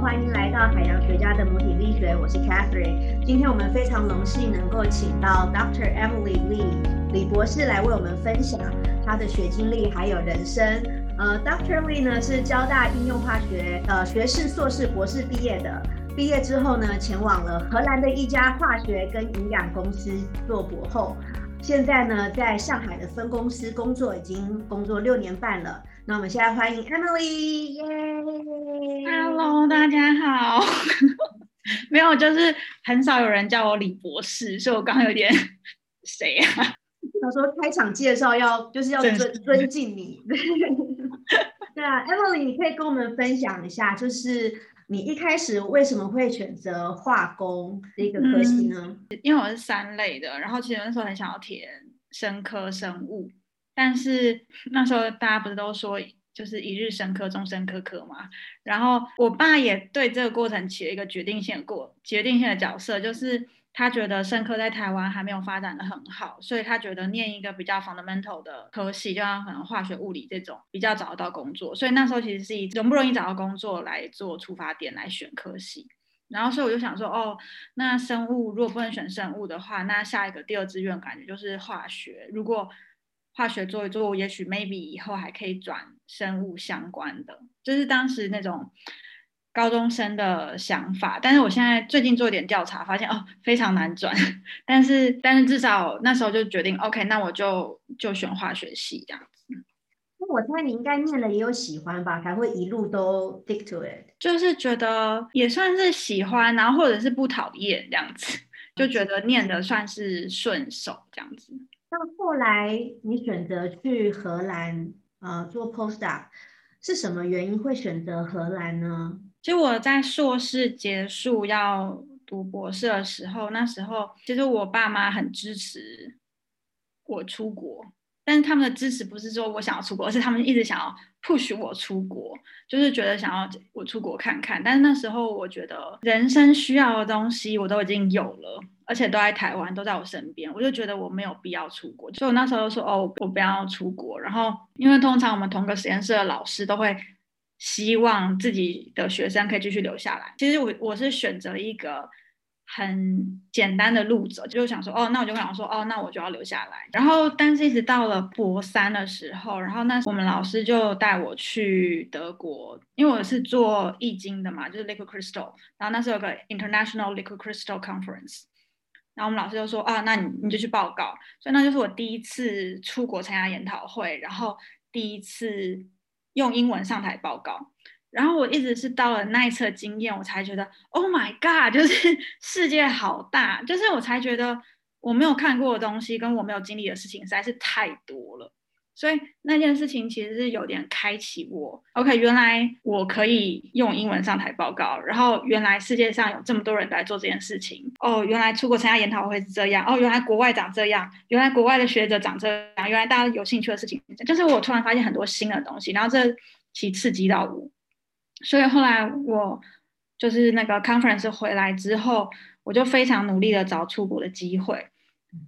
欢迎来到海洋学家的母体力学，我是 Catherine。今天我们非常荣幸能够请到 Dr. Emily Lee 李博士来为我们分享她的学经历还有人生。呃，Dr. Lee 呢是交大应用化学呃学士、硕士、博士毕业的。毕业之后呢，前往了荷兰的一家化学跟营养公司做博后。现在呢，在上海的分公司工作，已经工作六年半了。那我们现在欢迎 Emily，耶！Hello，大家好。没有，就是很少有人叫我李博士，所以我刚刚有点谁呀、啊？他说开场介绍要就是要尊尊敬你。对啊，Emily，你可以跟我们分享一下，就是你一开始为什么会选择化工这个科系呢？嗯，因为我是三类的，然后其实那时候很想要填生科生物。但是 那时候大家不是都说，就是一日生科，终身科科嘛。然后我爸也对这个过程起了一个决定性的过决定性的角色，就是他觉得生科在台湾还没有发展的很好，所以他觉得念一个比较 fundamental 的科系，就像可能化学、物理这种比较找得到工作。所以那时候其实是以容不容易找到工作来做出发点来选科系。然后所以我就想说，哦，那生物如果不能选生物的话，那下一个第二志愿感觉就是化学。如果化学做一做，也许 maybe 以后还可以转生物相关的，就是当时那种高中生的想法。但是我现在最近做一点调查，发现哦非常难转。但是但是至少那时候就决定，OK，那我就就选化学系这样子。那我猜你应该念了也有喜欢吧，才会一路都 stick to it。就是觉得也算是喜欢，然后或者是不讨厌这样子，就觉得念的算是顺手这样子。那后来你选择去荷兰呃做 postdoc，是什么原因会选择荷兰呢？就我在硕士结束要读博士的时候，那时候其实我爸妈很支持我出国。但是他们的支持不是说我想要出国，而是他们一直想要 push 我出国，就是觉得想要我出国看看。但是那时候我觉得人生需要的东西我都已经有了，而且都在台湾，都在我身边，我就觉得我没有必要出国。所以我那时候就说哦，我不要出国。然后因为通常我们同个实验室的老师都会希望自己的学生可以继续留下来。其实我我是选择一个。很简单的路走，就想说哦，那我就想说哦，那我就要留下来。然后，但是一直到了博三的时候，然后那我们老师就带我去德国，因为我是做易经的嘛，就是 liquid crystal。然后那时候有个 International Liquid Crystal Conference，然后我们老师就说啊，那你你就去报告。所以那就是我第一次出国参加研讨会，然后第一次用英文上台报告。然后我一直是到了那一次经验，我才觉得，Oh my God，就是 世界好大，就是我才觉得我没有看过的东西，跟我没有经历的事情实在是太多了。所以那件事情其实是有点开启我，OK，原来我可以用英文上台报告，然后原来世界上有这么多人来做这件事情。哦，原来出国参加研讨会是这样。哦，原来国外长这样，原来国外的学者长这样，原来大家有兴趣的事情，就是我突然发现很多新的东西，然后这其刺激到我。所以后来我就是那个 conference 回来之后，我就非常努力的找出国的机会。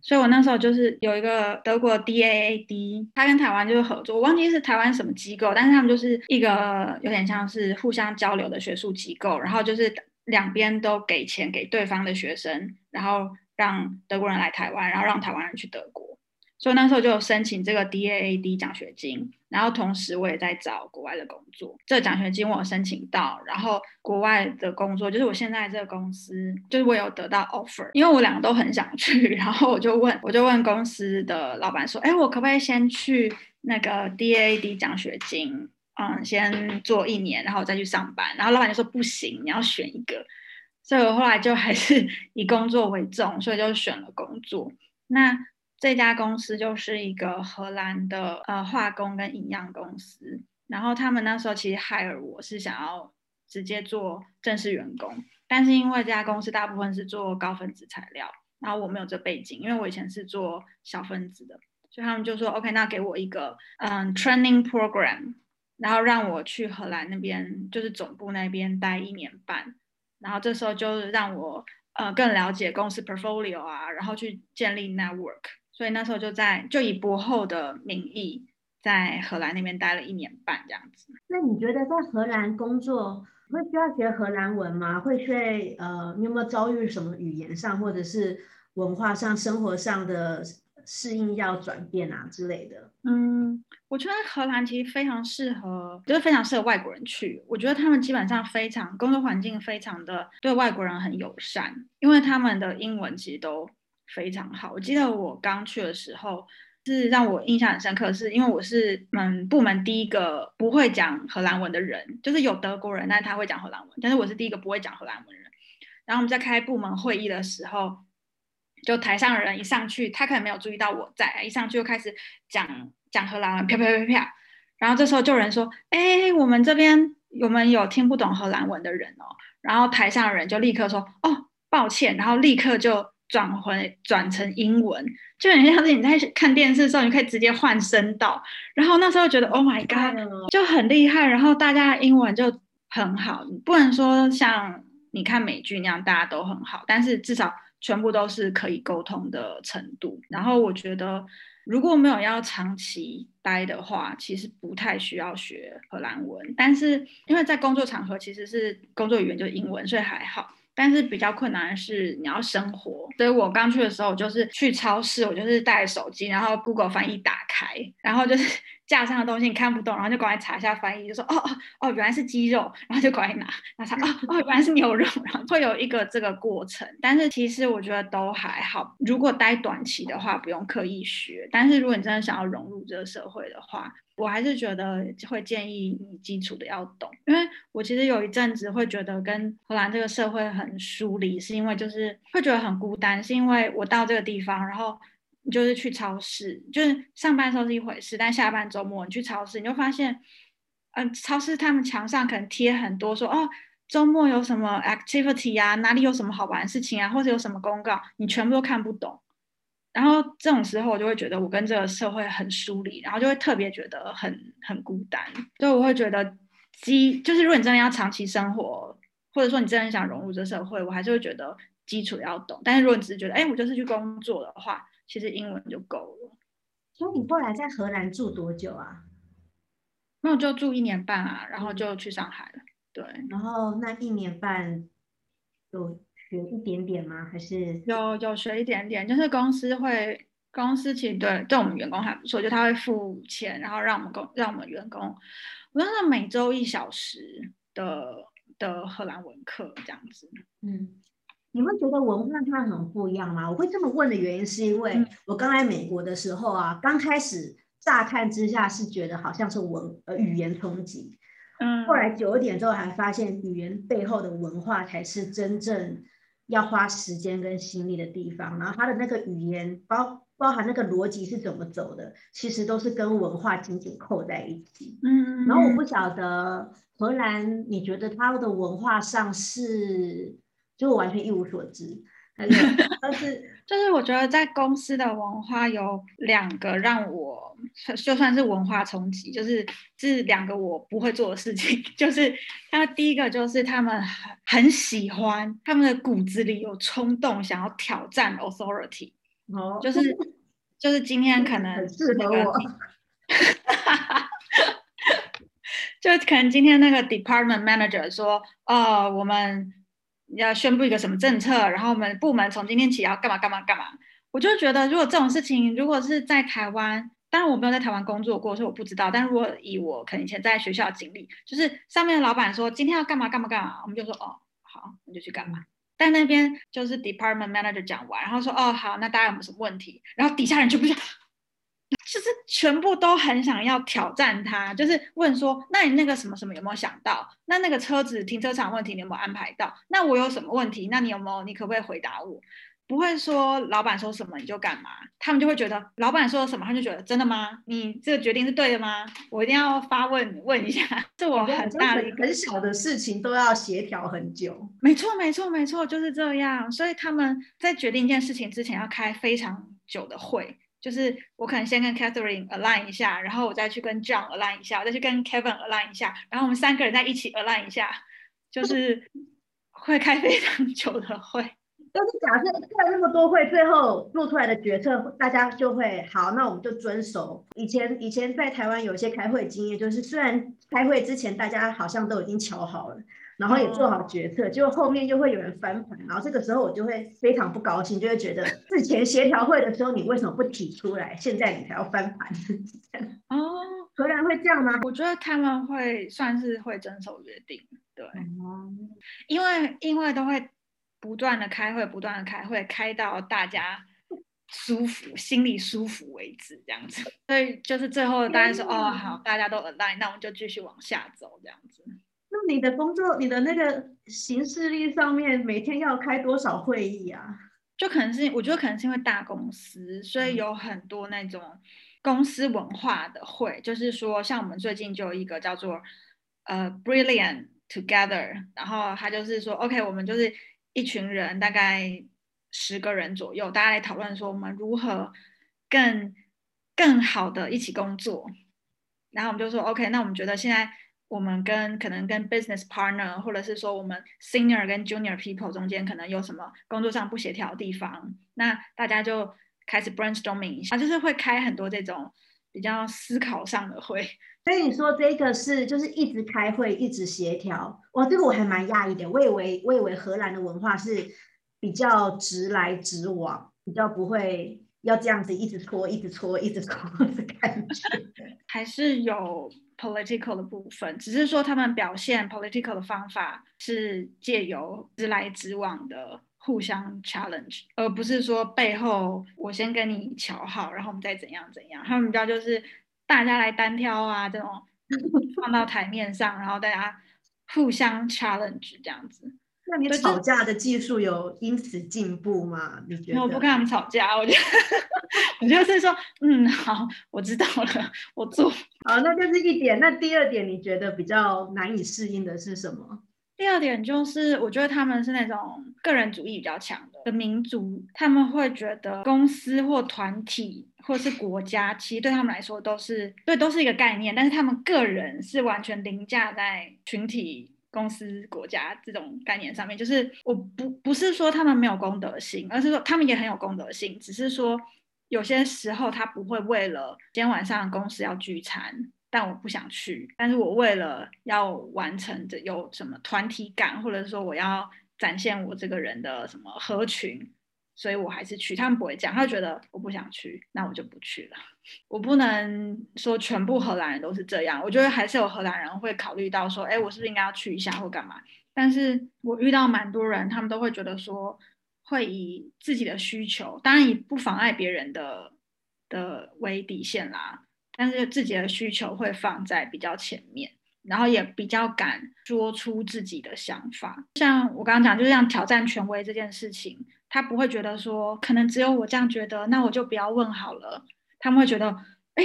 所以我那时候就是有一个德国 DAAD，他跟台湾就是合作，我忘记是台湾什么机构，但是他们就是一个有点像是互相交流的学术机构，然后就是两边都给钱给对方的学生，然后让德国人来台湾，然后让台湾人去德国。所以那时候就申请这个 DAAD 奖学金，然后同时我也在找国外的工作。这个奖学金我申请到，然后国外的工作就是我现在这个公司，就是我有得到 offer，因为我两个都很想去，然后我就问，我就问公司的老板说，哎，我可不可以先去那个 DAAD 奖学金，嗯，先做一年，然后再去上班？然后老板就说不行，你要选一个。所以我后来就还是 以工作为重，所以就选了工作。那这家公司就是一个荷兰的呃化工跟营养公司，然后他们那时候其实 hire 我是想要直接做正式员工，但是因为这家公司大部分是做高分子材料，然后我没有这背景，因为我以前是做小分子的，所以他们就说 OK，那给我一个嗯 training program，然后让我去荷兰那边就是总部那边待一年半，然后这时候就让我呃更了解公司 portfolio 啊，然后去建立 network。所以那时候就在就以博后的名义在荷兰那边待了一年半这样子。那你觉得在荷兰工作会需要学荷兰文吗？会学呃，你有没有遭遇什么语言上或者是文化上、生活上的适应要转变啊之类的？嗯，我觉得荷兰其实非常适合，就是非常适合外国人去。我觉得他们基本上非常工作环境非常的对外国人很友善，因为他们的英文其实都非常好。我记得我刚去的时候。是让我印象很深刻，是因为我是嗯部门第一个不会讲荷兰文的人，就是有德国人，但是他会讲荷兰文，但是我是第一个不会讲荷兰文的人。然后我们在开部门会议的时候，就台上的人一上去，他可能没有注意到我在，一上去就开始讲讲荷兰文，啪啪啪啪。然后这时候就有人说：“哎，我们这边我们有听不懂荷兰文的人哦。”然后台上的人就立刻说：“哦，抱歉。”然后立刻就。转回转成英文，就很像是你在看电视的时候，你可以直接换声道。然后那时候觉得 Oh my God，就很厉害。然后大家英文就很好，不能说像你看美剧那样大家都很好，但是至少全部都是可以沟通的程度。然后我觉得如果没有要长期待的话，其实不太需要学荷兰文。但是因为在工作场合其实是工作语言就是英文，所以还好。但是比较困难的是你要生活，所以我刚去的时候，就是去超市，我就是带手机，然后 Google 翻译打开，然后就是架上的东西你看不懂，然后就赶快查一下翻译，就说哦哦哦，原来是鸡肉，然后就赶快拿，然后查哦哦，原来是牛肉，然后会有一个这个过程。但是其实我觉得都还好，如果待短期的话，不用刻意学。但是如果你真的想要融入这个社会的话，我还是觉得会建议你基础的要懂，因为我其实有一阵子会觉得跟荷兰这个社会很疏离，是因为就是会觉得很孤单，是因为我到这个地方，然后你就是去超市，就是上班的时候是一回事，但下班周末你去超市，你就发现，嗯、超市他们墙上可能贴很多说哦，周末有什么 activity 啊，哪里有什么好玩的事情啊，或者有什么公告，你全部都看不懂。然后这种时候，我就会觉得我跟这个社会很疏离，然后就会特别觉得很很孤单。所以我会觉得基就是，如果你真的要长期生活，或者说你真的想融入这社会，我还是会觉得基础要懂。但是如果你只是觉得，哎，我就是去工作的话，其实英文就够了。所以你后来在荷兰住多久啊？那我，就住一年半啊，然后就去上海了。对，然后那一年半有。学一点点吗？还是有有学一点点？就是公司会，公司其实对对我们员工还不错，就他会付钱，然后让我们工让我们员工，我那是每周一小时的的荷兰文课这样子。嗯，你会觉得文化它很不一样吗？我会这么问的原因是因为我刚来美国的时候啊，刚开始乍看之下是觉得好像是文呃语言冲击，嗯，后来久一点之后还发现语言背后的文化才是真正。要花时间跟心力的地方，然后它的那个语言包包含那个逻辑是怎么走的，其实都是跟文化紧紧扣在一起。嗯，然后我不晓得荷兰，你觉得它的文化上是，就我完全一无所知。但是，但是 就是我觉得在公司的文化有两个让我就算是文化冲击，就是这两个我不会做的事情。就是他第一个就是他们很很喜欢，他们的骨子里有冲动想要挑战 authority。哦，就是就是今天可能适合我，就可能今天那个 department manager 说，哦，我们。要宣布一个什么政策，然后我们部门从今天起要干嘛干嘛干嘛，我就觉得如果这种事情如果是在台湾，当然我没有在台湾工作过，所以我不知道。但如果以我可能以前在学校的经历，就是上面的老板说今天要干嘛干嘛干嘛，我们就说哦好，你就去干嘛。但那边就是 department manager 讲完，然后说哦好，那大家有没有什么问题？然后底下人就不是。就是全部都很想要挑战他，就是问说，那你那个什么什么有没有想到？那那个车子停车场问题你有没有安排到？那我有什么问题？那你有没有？你可不可以回答我？不会说老板说什么你就干嘛，他们就会觉得老板说什么，他就觉得真的吗？你这个决定是对的吗？我一定要发问问一下，这我很大的一个很小的事情都要协调很久。没错，没错，没错，就是这样。所以他们在决定一件事情之前要开非常久的会。就是我可能先跟 Catherine align 一下，然后我再去跟 John align 一下，我再去跟 Kevin align 一下，然后我们三个人再一起 align 一下，就是会开非常 久的会。但是假设开了那么多会，最后做出来的决策，大家就会好，那我们就遵守。以前以前在台湾有些开会经验，就是虽然开会之前大家好像都已经瞧好了，然后也做好决策，结果后面就会有人翻盘，然后这个时候我就会非常不高兴，就会觉得 之前协调会的时候你为什么不提出来，现在你才要翻盘？哦，荷兰会这样吗？我觉得他们会算是会遵守约定，对，因为因为都会。不断的开会，不断的开会，开到大家舒服，心里舒服为止，这样子。所以就是最后大家说，哦，好，大家都 align，那我们就继续往下走，这样子。那你的工作，你的那个行事历上面，每天要开多少会议啊？就可能是，我觉得可能是因为大公司，所以有很多那种公司文化的会，就是说，像我们最近就有一个叫做呃 Brilliant Together，然后他就是说，OK，我们就是。一群人大概十个人左右，大家来讨论说我们如何更更好的一起工作。然后我们就说，OK，那我们觉得现在我们跟可能跟 business partner，或者是说我们 senior 跟 junior people 中间可能有什么工作上不协调的地方，那大家就开始 brainstorming 一下，就是会开很多这种比较思考上的会。所以你说这个是就是一直开会，一直协调，哇，这个我还蛮讶异的。我以为我以为荷兰的文化是比较直来直往，比较不会要这样子一直搓、一直搓、一直搓的感觉。还是有 political 的部分，只是说他们表现 political 的方法是借由直来直往的互相 challenge，而不是说背后我先跟你瞧好，然后我们再怎样怎样。他们比较就是。大家来单挑啊，这种放到台面上，然后大家互相 challenge 这样子。那你吵架的技术有因此进步吗？你觉得？我不跟他们吵架，我觉得 我就是说，嗯，好，我知道了，我做。好，那就是一点。那第二点，你觉得比较难以适应的是什么？第二点就是，我觉得他们是那种个人主义比较强的民族，他们会觉得公司或团体或是国家，其实对他们来说都是对，都是一个概念，但是他们个人是完全凌驾在群体、公司、国家这种概念上面。就是我不不是说他们没有公德心，而是说他们也很有公德心，只是说有些时候他不会为了今天晚上公司要聚餐。但我不想去，但是我为了要完成这有什么团体感，或者说我要展现我这个人的什么合群，所以我还是去。他们不会这样，他觉得我不想去，那我就不去了。我不能说全部荷兰人都是这样，我觉得还是有荷兰人会考虑到说，哎，我是不是应该要去一下或干嘛？但是我遇到蛮多人，他们都会觉得说，会以自己的需求，当然以不妨碍别人的的为底线啦。但是自己的需求会放在比较前面，然后也比较敢说出自己的想法。像我刚刚讲，就是像挑战权威这件事情，他不会觉得说可能只有我这样觉得，那我就不要问好了。他们会觉得，哎，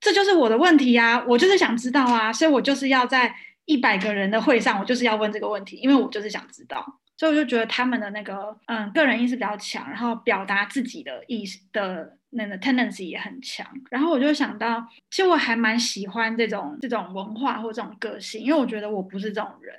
这就是我的问题啊，我就是想知道啊，所以我就是要在一百个人的会上，我就是要问这个问题，因为我就是想知道。所以我就觉得他们的那个嗯个人意识比较强，然后表达自己的意识的。那个 tendency 也很强，然后我就想到，其实我还蛮喜欢这种这种文化或这种个性，因为我觉得我不是这种人，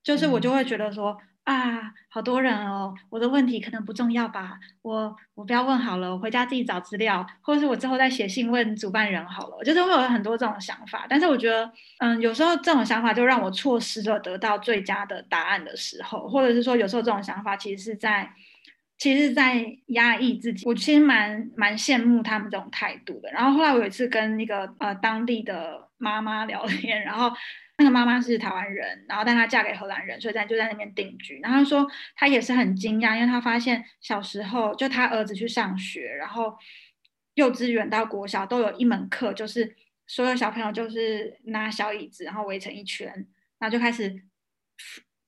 就是我就会觉得说、嗯、啊，好多人哦，我的问题可能不重要吧，我我不要问好了，我回家自己找资料，或者是我之后再写信问主办人好了，就是会有很多这种想法，但是我觉得，嗯，有时候这种想法就让我错失了得到最佳的答案的时候，或者是说有时候这种想法其实是在。其实，在压抑自己，我其实蛮蛮羡慕他们这种态度的。然后后来我有一次跟那个呃当地的妈妈聊天，然后那个妈妈是台湾人，然后但她嫁给荷兰人，所以在就在那边定居。然后她说她也是很惊讶，因为她发现小时候就她儿子去上学，然后幼稚园到国小都有一门课，就是所有小朋友就是拿小椅子，然后围成一圈，然后就开始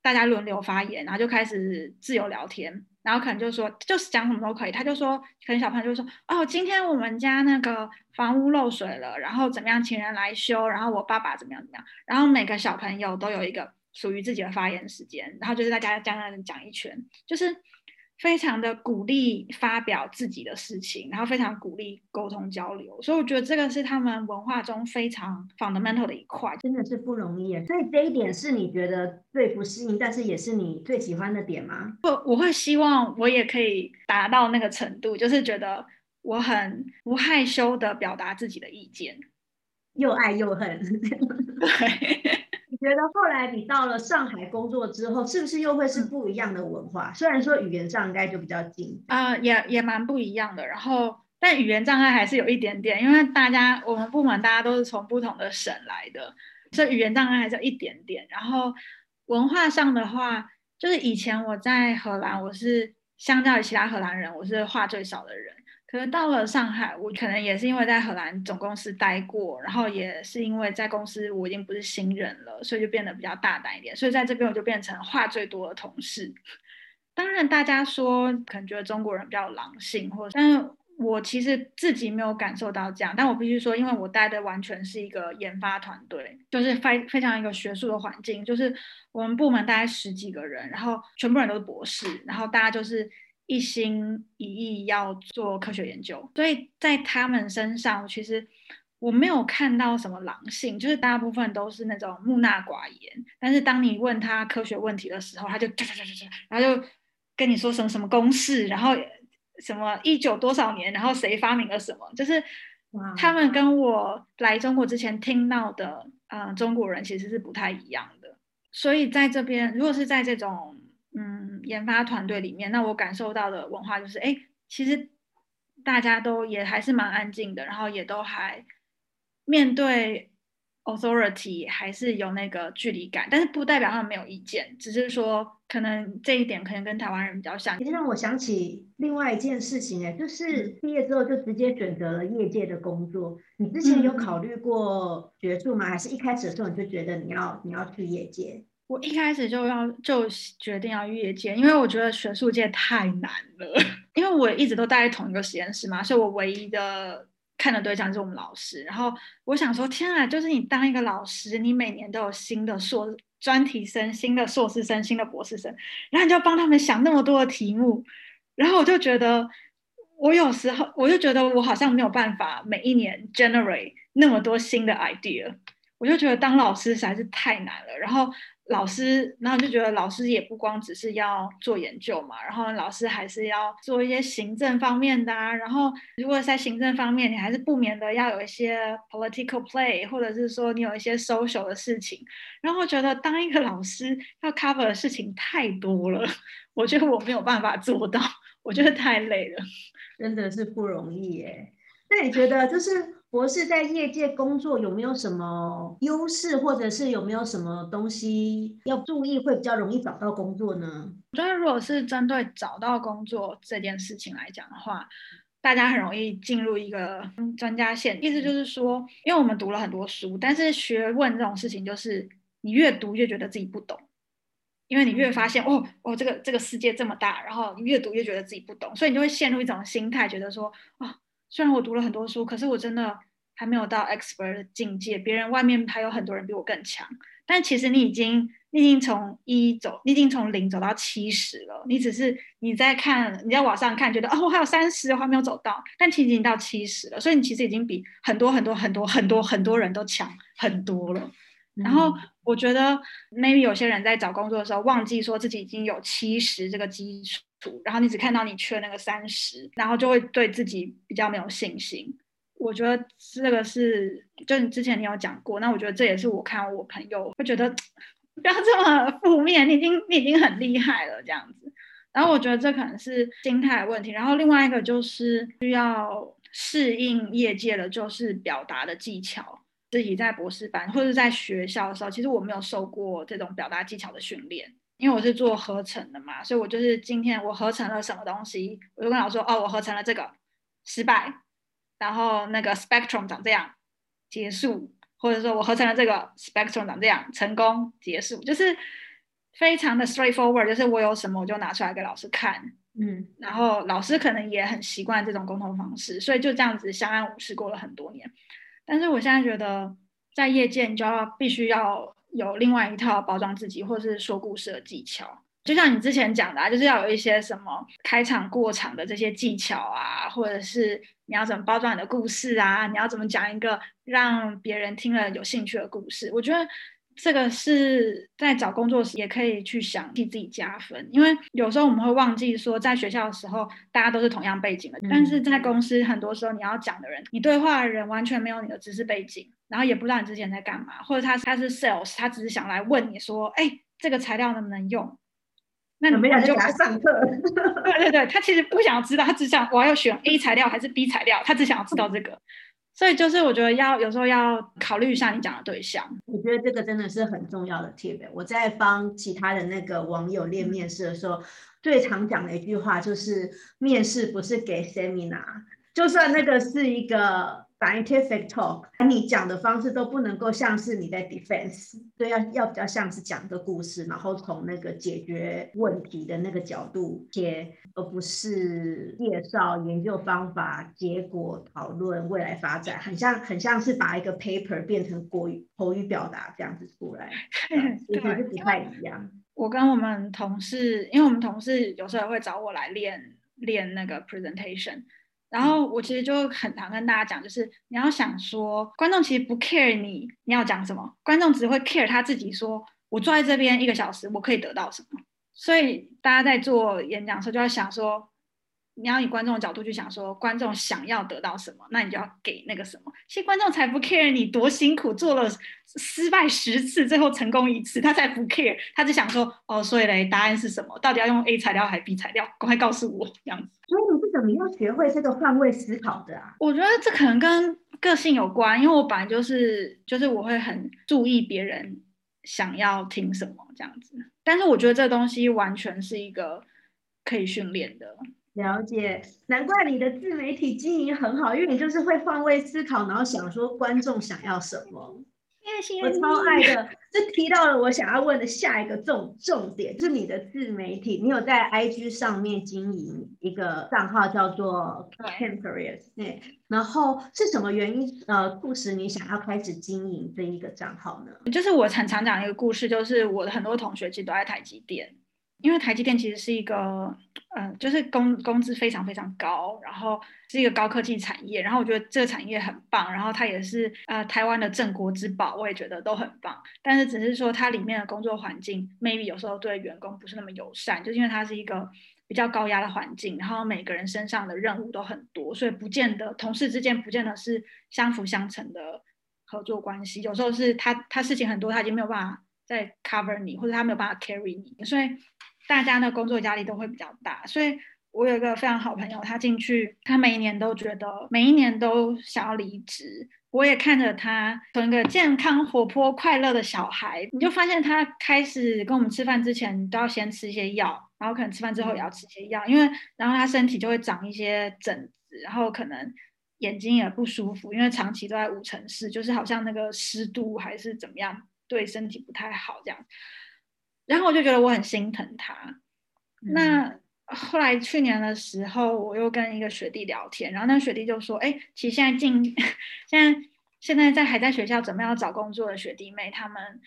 大家轮流发言，然后就开始自由聊天。然后可能就说，就是讲什么都可以。他就说，可能小朋友就说，哦，今天我们家那个房屋漏水了，然后怎么样，请人来修。然后我爸爸怎么样怎么样。然后每个小朋友都有一个属于自己的发言时间。然后就是大家这样讲一圈，就是非常的鼓励发表自己的事情，然后非常鼓励沟通交流，所以我觉得这个是他们文化中非常 fundamental 的一块，真的是不容易。所以这一点是你觉得最不适应，但是也是你最喜欢的点吗？不，我会希望我也可以达到那个程度，就是觉得我很不害羞的表达自己的意见，又爱又恨。对。觉得后来你到了上海工作之后，是不是又会是不一样的文化？虽然说语言上应该就比较近啊、呃，也也蛮不一样的。然后，但语言障碍还是有一点点，因为大家我们部门大家都是从不同的省来的，所以语言障碍还是有一点点。然后文化上的话，就是以前我在荷兰，我是相较于其他荷兰人，我是话最少的人。可是到了上海，我可能也是因为在荷兰总公司待过，然后也是因为在公司我已经不是新人了，所以就变得比较大胆一点。所以在这边我就变成话最多的同事。当然，大家说可能觉得中国人比较狼性，或者，但是我其实自己没有感受到这样。但我必须说，因为我待的完全是一个研发团队，就是非非常一个学术的环境，就是我们部门大概十几个人，然后全部人都是博士，然后大家就是。一心一意要做科学研究，所以在他们身上，其实我没有看到什么狼性，就是大部分都是那种木讷寡言。但是当你问他科学问题的时候，他就然后就跟你说什么什么公式，然后什么一九多少年，然后谁发明了什么，就是他们跟我来中国之前听到的，嗯、呃，中国人其实是不太一样的。所以在这边，如果是在这种。嗯，研发团队里面，那我感受到的文化就是，哎，其实大家都也还是蛮安静的，然后也都还面对 authority 还是有那个距离感，但是不代表他们没有意见，只是说可能这一点可能跟台湾人比较像。其实让我想起另外一件事情，哎，就是毕业之后就直接选择了业界的工作。你之前有考虑过学术吗？嗯、还是一开始的时候你就觉得你要你要去业界？我一开始就要就决定要越界，因为我觉得学术界太难了。因为我一直都待在同一个实验室嘛，所以我唯一的看的对象就是我们老师。然后我想说，天啊，就是你当一个老师，你每年都有新的硕专题生、新的硕士生、新的博士生，然后你就帮他们想那么多的题目。然后我就觉得，我有时候我就觉得我好像没有办法每一年 generate 那么多新的 idea。我就觉得当老师实在是太难了。然后。老师，然后就觉得老师也不光只是要做研究嘛，然后老师还是要做一些行政方面的啊。然后如果在行政方面，你还是不免的要有一些 political play，或者是说你有一些 social 的事情。然后我觉得当一个老师要 cover 的事情太多了，我觉得我没有办法做到，我觉得太累了，真的是不容易耶。那你觉得就是？博士在业界工作有没有什么优势，或者是有没有什么东西要注意，会比较容易找到工作呢？我觉得如果是针对找到工作这件事情来讲的话，大家很容易进入一个专家线，意思就是说，因为我们读了很多书，但是学问这种事情就是你越读越觉得自己不懂，因为你越发现哦哦这个这个世界这么大，然后你越读越觉得自己不懂，所以你就会陷入一种心态，觉得说啊。虽然我读了很多书，可是我真的还没有到 expert 的境界。别人外面还有很多人比我更强，但其实你已经，你已经从一走，你已经从零走到七十了。你只是你在看，你在网上看，觉得哦，我还有三十，我还没有走到，但其实已经到七十了。所以你其实已经比很多很多很多很多很多人都强很多了。嗯、然后我觉得，maybe 有些人在找工作的时候，忘记说自己已经有七十这个基础。然后你只看到你缺那个三十，然后就会对自己比较没有信心。我觉得这个是，就你之前你有讲过，那我觉得这也是我看我朋友会觉得不要这么负面，你已经你已经很厉害了这样子。然后我觉得这可能是心态的问题。然后另外一个就是需要适应业界的，就是表达的技巧。自己在博士班或者在学校的时候，其实我没有受过这种表达技巧的训练。因为我是做合成的嘛，所以我就是今天我合成了什么东西，我就跟老师说，哦，我合成了这个，失败，然后那个 spectrum 长这样，结束，或者说我合成了这个 spectrum 长这样，成功，结束，就是非常的 straightforward，就是我有什么我就拿出来给老师看，嗯，然后老师可能也很习惯这种沟通方式，所以就这样子相安无事过了很多年。但是我现在觉得在业界你就要必须要。有另外一套包装自己或是说故事的技巧，就像你之前讲的啊，就是要有一些什么开场过场的这些技巧啊，或者是你要怎么包装你的故事啊，你要怎么讲一个让别人听了有兴趣的故事。我觉得这个是在找工作时也可以去想替自己加分，因为有时候我们会忘记说，在学校的时候大家都是同样背景的，但是在公司很多时候你要讲的人，你对话的人完全没有你的知识背景，然后也不知道你之前在干嘛，或者他他是 sales，他只是想来问你说，哎，这个材料能不能用？那你没有就给他上课，对对对，他其实不想知道，他只想我要选 A 材料还是 B 材料，他只想要知道这个。所以就是我觉得要有时候要考虑一下你讲的对象。我觉得这个真的是很重要的 tip。我在帮其他的那个网友练面试的时候，最常讲的一句话就是：面试不是给 seminar，就算那个是一个。Scientific talk，你讲的方式都不能够像是你在 defense，对，要要比较像是讲个故事，然后从那个解决问题的那个角度切，而不是介绍研究方法、结果、讨论未来发展，很像很像是把一个 paper 变成国语口语表达这样子出来，其实是不太一样。我跟我们同事，因为我们同事有时候会找我来练练那个 presentation。然后我其实就很常跟大家讲，就是你要想说，观众其实不 care 你你要讲什么，观众只会 care 他自己说，说我坐在这边一个小时，我可以得到什么。所以大家在做演讲的时候，就要想说。你要以观众的角度去想，说观众想要得到什么，那你就要给那个什么。其实观众才不 care 你多辛苦做了失败十次，最后成功一次，他才不 care，他只想说哦，所以嘞，答案是什么？到底要用 A 材料还是 B 材料？赶快告诉我这样子。所以你是怎么样学会这个换位思考的啊？我觉得这可能跟个性有关，因为我本来就是就是我会很注意别人想要听什么这样子。但是我觉得这东西完全是一个可以训练的。了解，难怪你的自媒体经营很好，因为你就是会换位思考，然后想说观众想要什么。我超爱的，这提到了我想要问的下一个重重点，就是你的自媒体，你有在 IG 上面经营一个账号叫做 Camparius，对，然后是什么原因呃促使你想要开始经营这一个账号呢？就是我很常讲一个故事，就是我的很多同学其实都在台积电。因为台积电其实是一个，嗯、就是工工资非常非常高，然后是一个高科技产业，然后我觉得这个产业很棒，然后它也是呃台湾的镇国之宝，我也觉得都很棒。但是只是说它里面的工作环境，maybe 有时候对员工不是那么友善，就因为它是一个比较高压的环境，然后每个人身上的任务都很多，所以不见得同事之间不见得是相辅相成的合作关系。有时候是他他事情很多，他已经没有办法再 cover 你，或者他没有办法 carry 你，所以。大家的工作压力都会比较大，所以我有一个非常好朋友，他进去，他每一年都觉得每一年都想要离职。我也看着他从一个健康、活泼、快乐的小孩，你就发现他开始跟我们吃饭之前都要先吃一些药，然后可能吃饭之后也要吃一些药，因为然后他身体就会长一些疹子，然后可能眼睛也不舒服，因为长期都在五城市，就是好像那个湿度还是怎么样，对身体不太好这样。然后我就觉得我很心疼他。嗯、那后来去年的时候，我又跟一个学弟聊天，然后那个学弟就说：“哎，其实现在进，现在现在在还在学校准备要找工作的学弟妹，他们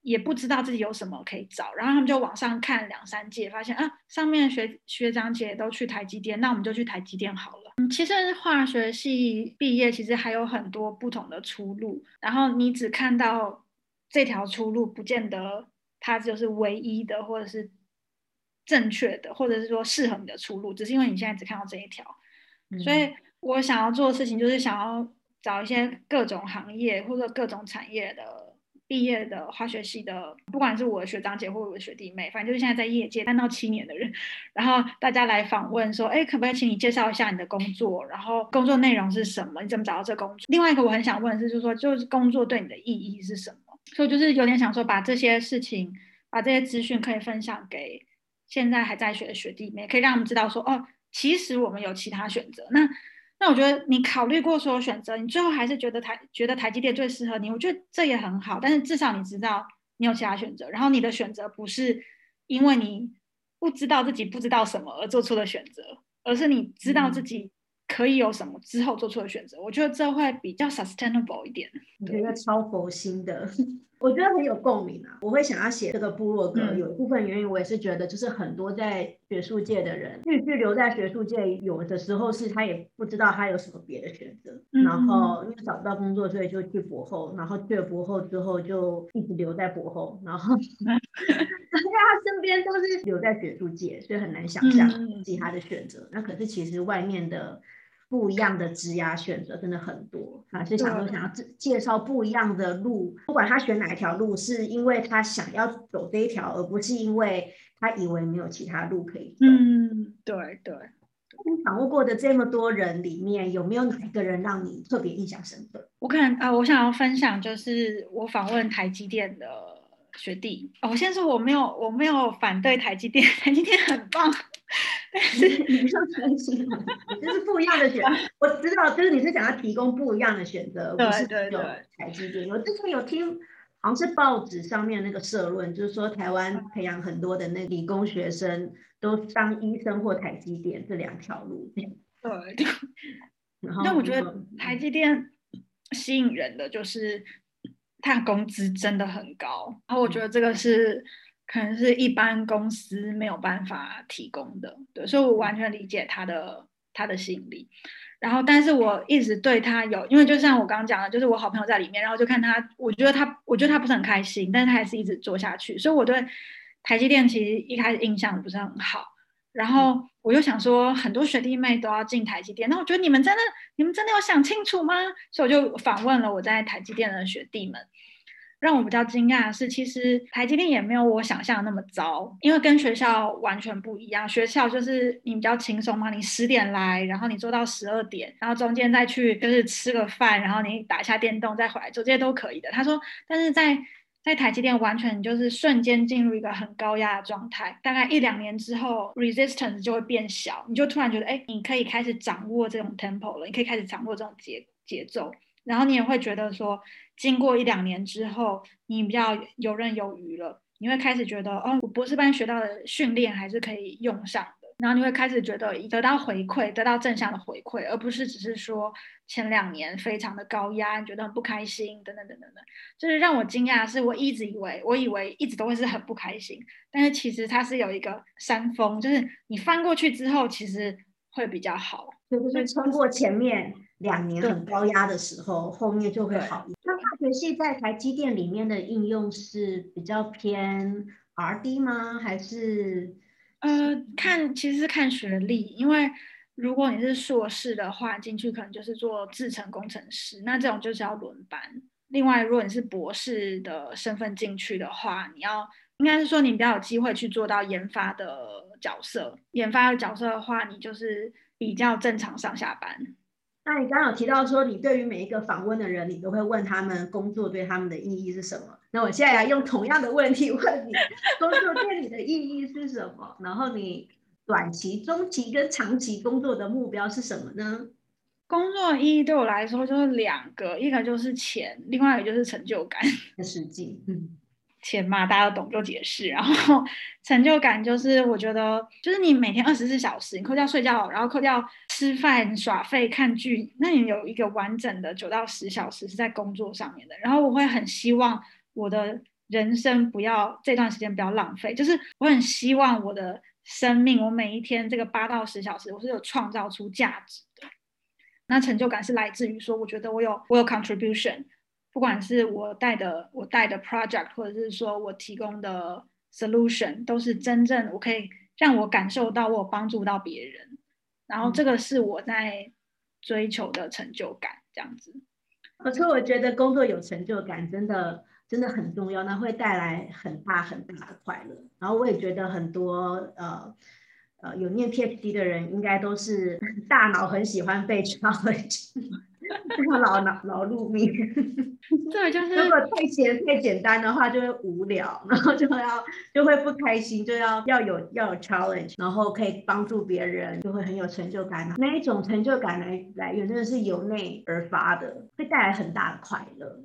也不知道自己有什么可以找，然后他们就往上看两三届，发现啊，上面学学长姐都去台积电，那我们就去台积电好了。嗯，其实化学系毕业其实还有很多不同的出路，然后你只看到这条出路，不见得。”它就是唯一的，或者是正确的，或者是说适合你的出路，只是因为你现在只看到这一条。嗯、所以我想要做的事情就是想要找一些各种行业或者各种产业的毕业的化学系的，不管是我的学长姐或我的学弟妹，反正就是现在在业界三到七年的人，然后大家来访问说，哎，可不可以请你介绍一下你的工作，然后工作内容是什么，你怎么找到这工作？另外一个我很想问的是，就是说，就是工作对你的意义是什么？所以就是有点想说，把这些事情，把这些资讯可以分享给现在还在学的学弟妹，可以让他们知道说，哦，其实我们有其他选择。那那我觉得你考虑过所有选择，你最后还是觉得台觉得台积电最适合你，我觉得这也很好。但是至少你知道你有其他选择，然后你的选择不是因为你不知道自己不知道什么而做出的选择，而是你知道自己。可以有什么之后做出的选择？我觉得这会比较 sustainable 一点。我觉得超佛心的。我觉得很有共鸣啊！我会想要写这个部落格，嗯、有一部分原因我也是觉得，就是很多在学术界的人，继续留在学术界，有的时候是他也不知道他有什么别的选择，嗯、然后因为找不到工作，所以就去博后，然后去了博后之后就一直留在博后，然后 大家身边都是留在学术界，所以很难想象其他的选择。嗯、那可是其实外面的。不一样的职涯选择真的很多，还是想说想要介绍不一样的路，不管他选哪一条路，是因为他想要走这一条，而不是因为他以为没有其他路可以走。嗯，对对。你访问过的这么多人里面，有没有哪一个人让你特别印象深刻？我可能啊，我想要分享就是我访问台积电的学弟。哦，我先说我没有我没有反对台积电，台积电很棒。但是你不要担心，就是不一样的选择。我知道，就是你是想要提供不一样的选择，不是只有台积电。我之前有听，好像是报纸上面那个社论，就是说台湾培养很多的那理工学生都当医生或台积电这两条路。对。然后，那我觉得台积电吸引人的就是它工资真的很高，然后我觉得这个是。可能是一般公司没有办法提供的，对，所以我完全理解他的他的吸引力。然后，但是我一直对他有，因为就像我刚刚讲的，就是我好朋友在里面，然后就看他，我觉得他，我觉得他不是很开心，但是他还是一直做下去。所以我对台积电其实一开始印象不是很好。然后我就想说，很多学弟妹都要进台积电，那我觉得你们真的，你们真的有想清楚吗？所以我就访问了我在台积电的学弟们。让我比较惊讶的是，其实台积电也没有我想象的那么糟，因为跟学校完全不一样。学校就是你比较轻松嘛，你十点来，然后你做到十二点，然后中间再去就是吃个饭，然后你打一下电动再回来做，这些都可以的。他说，但是在在台积电完全就是瞬间进入一个很高压的状态，大概一两年之后，resistance 就会变小，你就突然觉得，哎，你可以开始掌握这种 tempo 了，你可以开始掌握这种节节奏。然后你也会觉得说，经过一两年之后，你比较游刃有余了。你会开始觉得，哦，我博士班学到的训练还是可以用上。然后你会开始觉得得到回馈，得到正向的回馈，而不是只是说前两年非常的高压，你觉得很不开心，等等等等等。就是让我惊讶的是，我一直以为，我以为一直都会是很不开心，但是其实它是有一个山峰，就是你翻过去之后，其实会比较好。就是穿过前面。两年很高压的时候，对后面就会好一点。那化学系在台积电里面的应用是比较偏 R&D 吗？还是呃，看其实是看学历，因为如果你是硕士的话，进去可能就是做制程工程师，那这种就是要轮班。另外，如果你是博士的身份进去的话，你要应该是说你比较有机会去做到研发的角色。研发的角色的话，你就是比较正常上下班。那你刚刚有提到说，你对于每一个访问的人，你都会问他们工作对他们的意义是什么？那我现在要用同样的问题问你，工作对你的意义是什么？然后你短期、中期跟长期工作的目标是什么呢？工作的意义对我来说就是两个，一个就是钱，另外一个就是成就感。实际，嗯。钱嘛，大家都懂，就解释。然后成就感就是，我觉得就是你每天二十四小时，你扣掉睡觉，然后扣掉吃饭、耍废、看剧，那你有一个完整的九到十小时是在工作上面的。然后我会很希望我的人生不要这段时间不要浪费，就是我很希望我的生命，我每一天这个八到十小时，我是有创造出价值的。那成就感是来自于说，我觉得我有我有 contribution。不管是我带的我带的 project，或者是说我提供的 solution，都是真正我可以让我感受到我有帮助到别人，然后这个是我在追求的成就感，这样子。可是我觉得工作有成就感真的真的很重要，那会带来很大很大的快乐。然后我也觉得很多呃呃有念 PhD 的人，应该都是 大脑很喜欢被 challenge。劳劳劳碌命，对，就是 如果太简太简单的话，就会无聊，然后就要就会不开心，就要要有要有 challenge，然后可以帮助别人，就会很有成就感。那一种成就感来来源真的是由内而发的，会带来很大的快乐。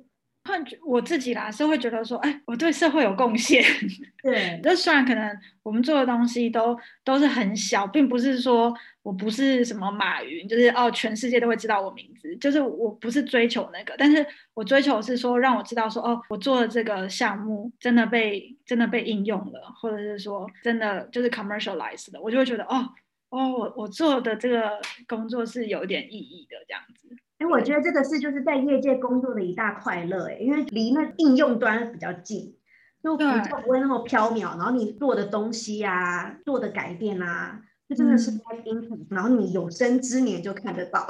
会我自己啦是会觉得说，哎，我对社会有贡献。对，那虽然可能我们做的东西都都是很小，并不是说我不是什么马云，就是哦，全世界都会知道我名字，就是我不是追求那个，但是我追求是说让我知道说，哦，我做的这个项目真的被真的被应用了，或者是说真的就是 commercialize 的，我就会觉得，哦哦，我我做的这个工作是有点意义的这样子。哎，我觉得这个是就是在业界工作的一大快乐，哎，因为离那应用端比较近，就比较不会那么飘渺，然后你做的东西啊，做的改变啊，就真的是在 impact，然后你有生之年就看得到。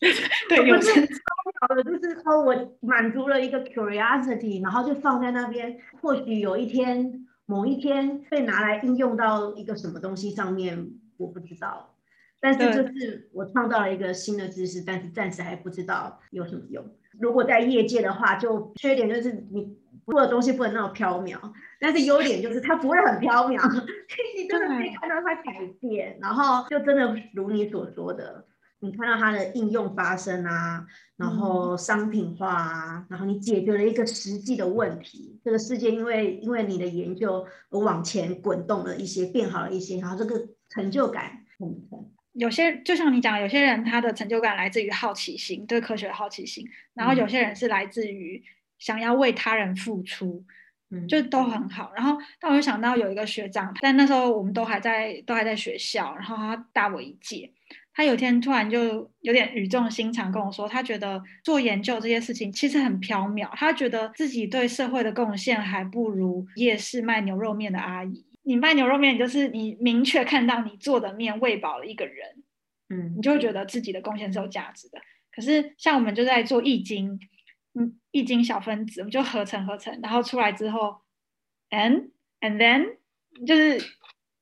对，有生之年就是说我满足了一个 curiosity，然后就放在那边，或许有一天某一天被拿来应用到一个什么东西上面，我不知道。但是就是我创造了一个新的知识，但是暂时还不知道有什么用。如果在业界的话，就缺点就是你做的东西不能那么飘渺，但是优点就是它不会很飘渺，你真的可以看到它改变，然后就真的如你所说的，你看到它的应用发生啊，然后商品化啊，然后你解决了一个实际的问题，这个世界因为因为你的研究而往前滚动了一些，变好了一些，然后这个成就感很很。有些就像你讲，有些人他的成就感来自于好奇心，对科学的好奇心，然后有些人是来自于想要为他人付出，嗯，就都很好。然后，但我就想到有一个学长，但那时候我们都还在都还在学校，然后他大我一届，他有天突然就有点语重心长跟我说，他觉得做研究这些事情其实很缥缈，他觉得自己对社会的贡献还不如夜市卖牛肉面的阿姨。你卖牛肉面，就是你明确看到你做的面喂饱了一个人，嗯，你就会觉得自己的贡献是有价值的。可是像我们就在做易经，嗯，易经小分子，我们就合成合成，然后出来之后，and and then 就是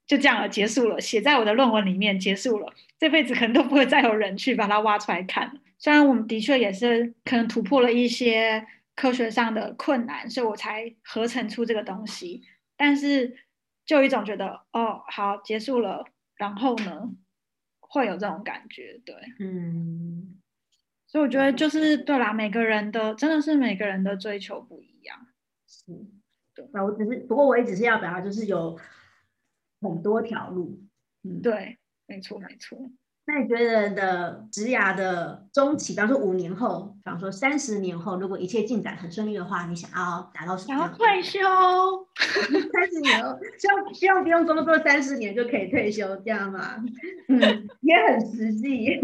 就这样了，结束了，写在我的论文里面结束了，这辈子可能都不会再有人去把它挖出来看。虽然我们的确也是可能突破了一些科学上的困难，所以我才合成出这个东西，但是。就有一种觉得哦，好，结束了，然后呢，会有这种感觉，对，嗯，所以我觉得就是对啦，每个人的真的是每个人的追求不一样，是，对，那我只是，不过我也只是要表达，就是有很多条路，嗯，对，没错，没错。那你觉得的职涯的中期，比方说五年后，比方说三十年后，如果一切进展很顺利的话，你想要达到什么？想要退休。三十年后，希望希望不用工作三十年就可以退休，这样吗？嗯，也很实际。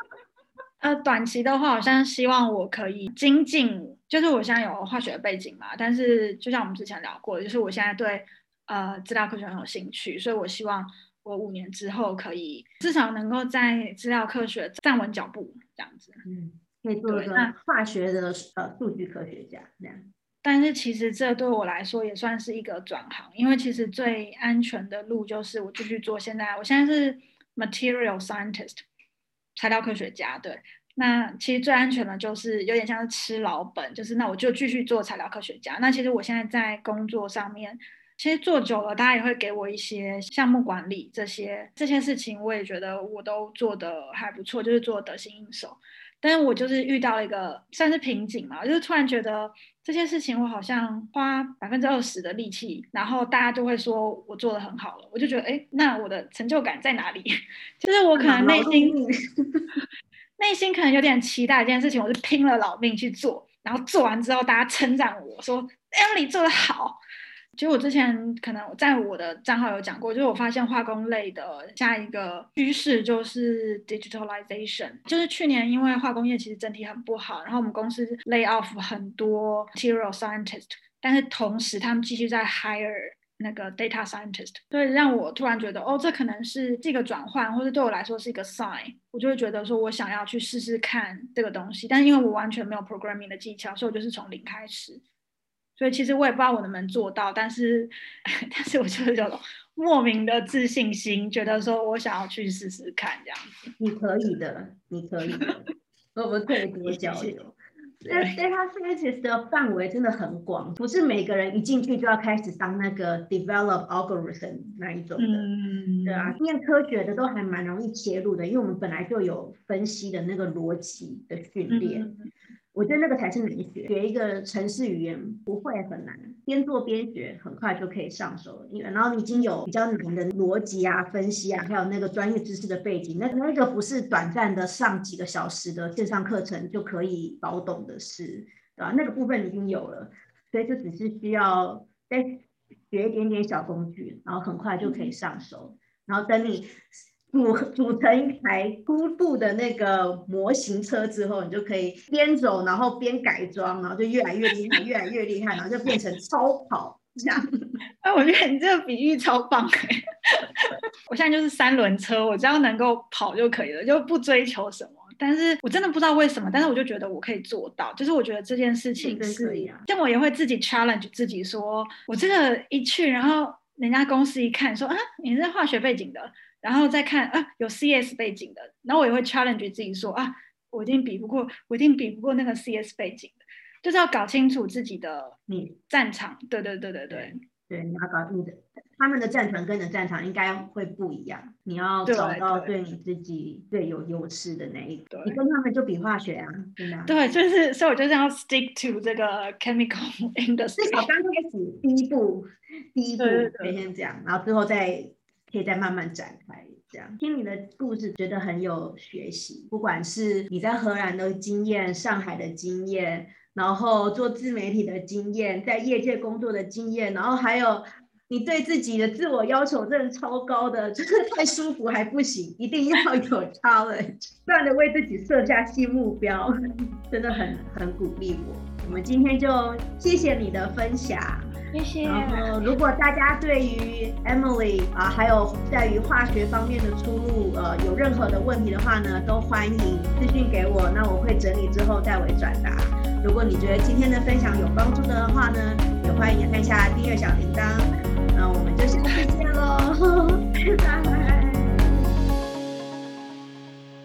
呃，短期的话，好像希望我可以精进，就是我现在有化学背景嘛，但是就像我们之前聊过的，就是我现在对呃资料科学很有兴趣，所以我希望。我五年之后可以至少能够在资料科学站稳脚步，这样子，嗯，可以做一个化学的呃数据科学家这样。但是其实这对我来说也算是一个转行，因为其实最安全的路就是我继续做现在，我现在是 material scientist 材料科学家，对。那其实最安全的就是有点像是吃老本，就是那我就继续做材料科学家。那其实我现在在工作上面。其实做久了，大家也会给我一些项目管理这些这些事情，我也觉得我都做得还不错，就是做得心应手。但是我就是遇到了一个算是瓶颈嘛，就是突然觉得这些事情我好像花百分之二十的力气，然后大家就会说我做得很好了，我就觉得哎，那我的成就感在哪里？就是我可能内心内心可能有点期待这件事情，我就拼了老命去做，然后做完之后大家称赞我说 Emily 做得好。其实我之前可能在我的账号有讲过，就是我发现化工类的下一个趋势就是 digitalization。就是去年因为化工业其实整体很不好，然后我们公司 lay off 很多 material scientist，但是同时他们继续在 hire 那个 data scientist，所以让我突然觉得，哦，这可能是这个转换，或者对我来说是一个 sign，我就会觉得说我想要去试试看这个东西，但是因为我完全没有 programming 的技巧，所以我就是从零开始。所以其实我也不知道我能不能做到，但是，但是我就是有种莫名的自信心，觉得说我想要去试试看这样子。你可以的，你可以的，我们可以多交流。但 data scientist 的范围真的很广，不是每个人一进去就要开始当那个 develop algorithm 那一种的，嗯、对啊，念科学的都还蛮容易切入的，因为我们本来就有分析的那个逻辑的训练。嗯我觉得那个才是难学。学一个城市语言不会很难，边做边学，很快就可以上手。因为然后你已经有比较难的逻辑啊、分析啊，还有那个专业知识的背景，那那个不是短暂的上几个小时的线上课程就可以搞懂的事，对吧？那个部分已经有了，所以就只是需要再学一点点小工具，然后很快就可以上手。然后等你。组组成一台初步的那个模型车之后，你就可以边走，然后边改装，然后就越来越厉害，越来越厉害，然后就变成超跑这样。哎，我觉得你这个比喻超棒哎！我现在就是三轮车，我只要能够跑就可以了，就不追求什么。但是我真的不知道为什么，但是我就觉得我可以做到。就是我觉得这件事情是，可以啊。像我也会自己 challenge 自己说，说我这个一去，然后人家公司一看说啊，你是化学背景的。然后再看啊，有 CS 背景的，然后我也会 challenge 自己说啊，我一定比不过，我一定比不过那个 CS 背景的，就是要搞清楚自己的你战场。嗯、对对对对对，对，你要搞你的他们的战场跟你的战场应该会不一样，你要找到对你自己最有优势的那一个。你跟他们就比化学啊，真的、啊。对，就是所以我就是要 stick to 这个 chemical industry。至少刚开始第一步，第一步先这样，然后之后再。可以再慢慢展开，这样听你的故事，觉得很有学习。不管是你在荷兰的经验、上海的经验，然后做自媒体的经验，在业界工作的经验，然后还有你对自己的自我要求真的超高的，就是太舒服还不行，一定要有 challenge，不断的为自己设下新目标，真的很很鼓励我。我们今天就谢谢你的分享。谢谢。如果大家对于 emily 啊还有在于化学方面的出路呃有任何的问题的话呢都欢迎私信给我那我会整理之后代为转达。如果你觉得今天的分享有帮助的话呢也欢迎按下订阅小铃铛。那我们就下次见喽 拜拜。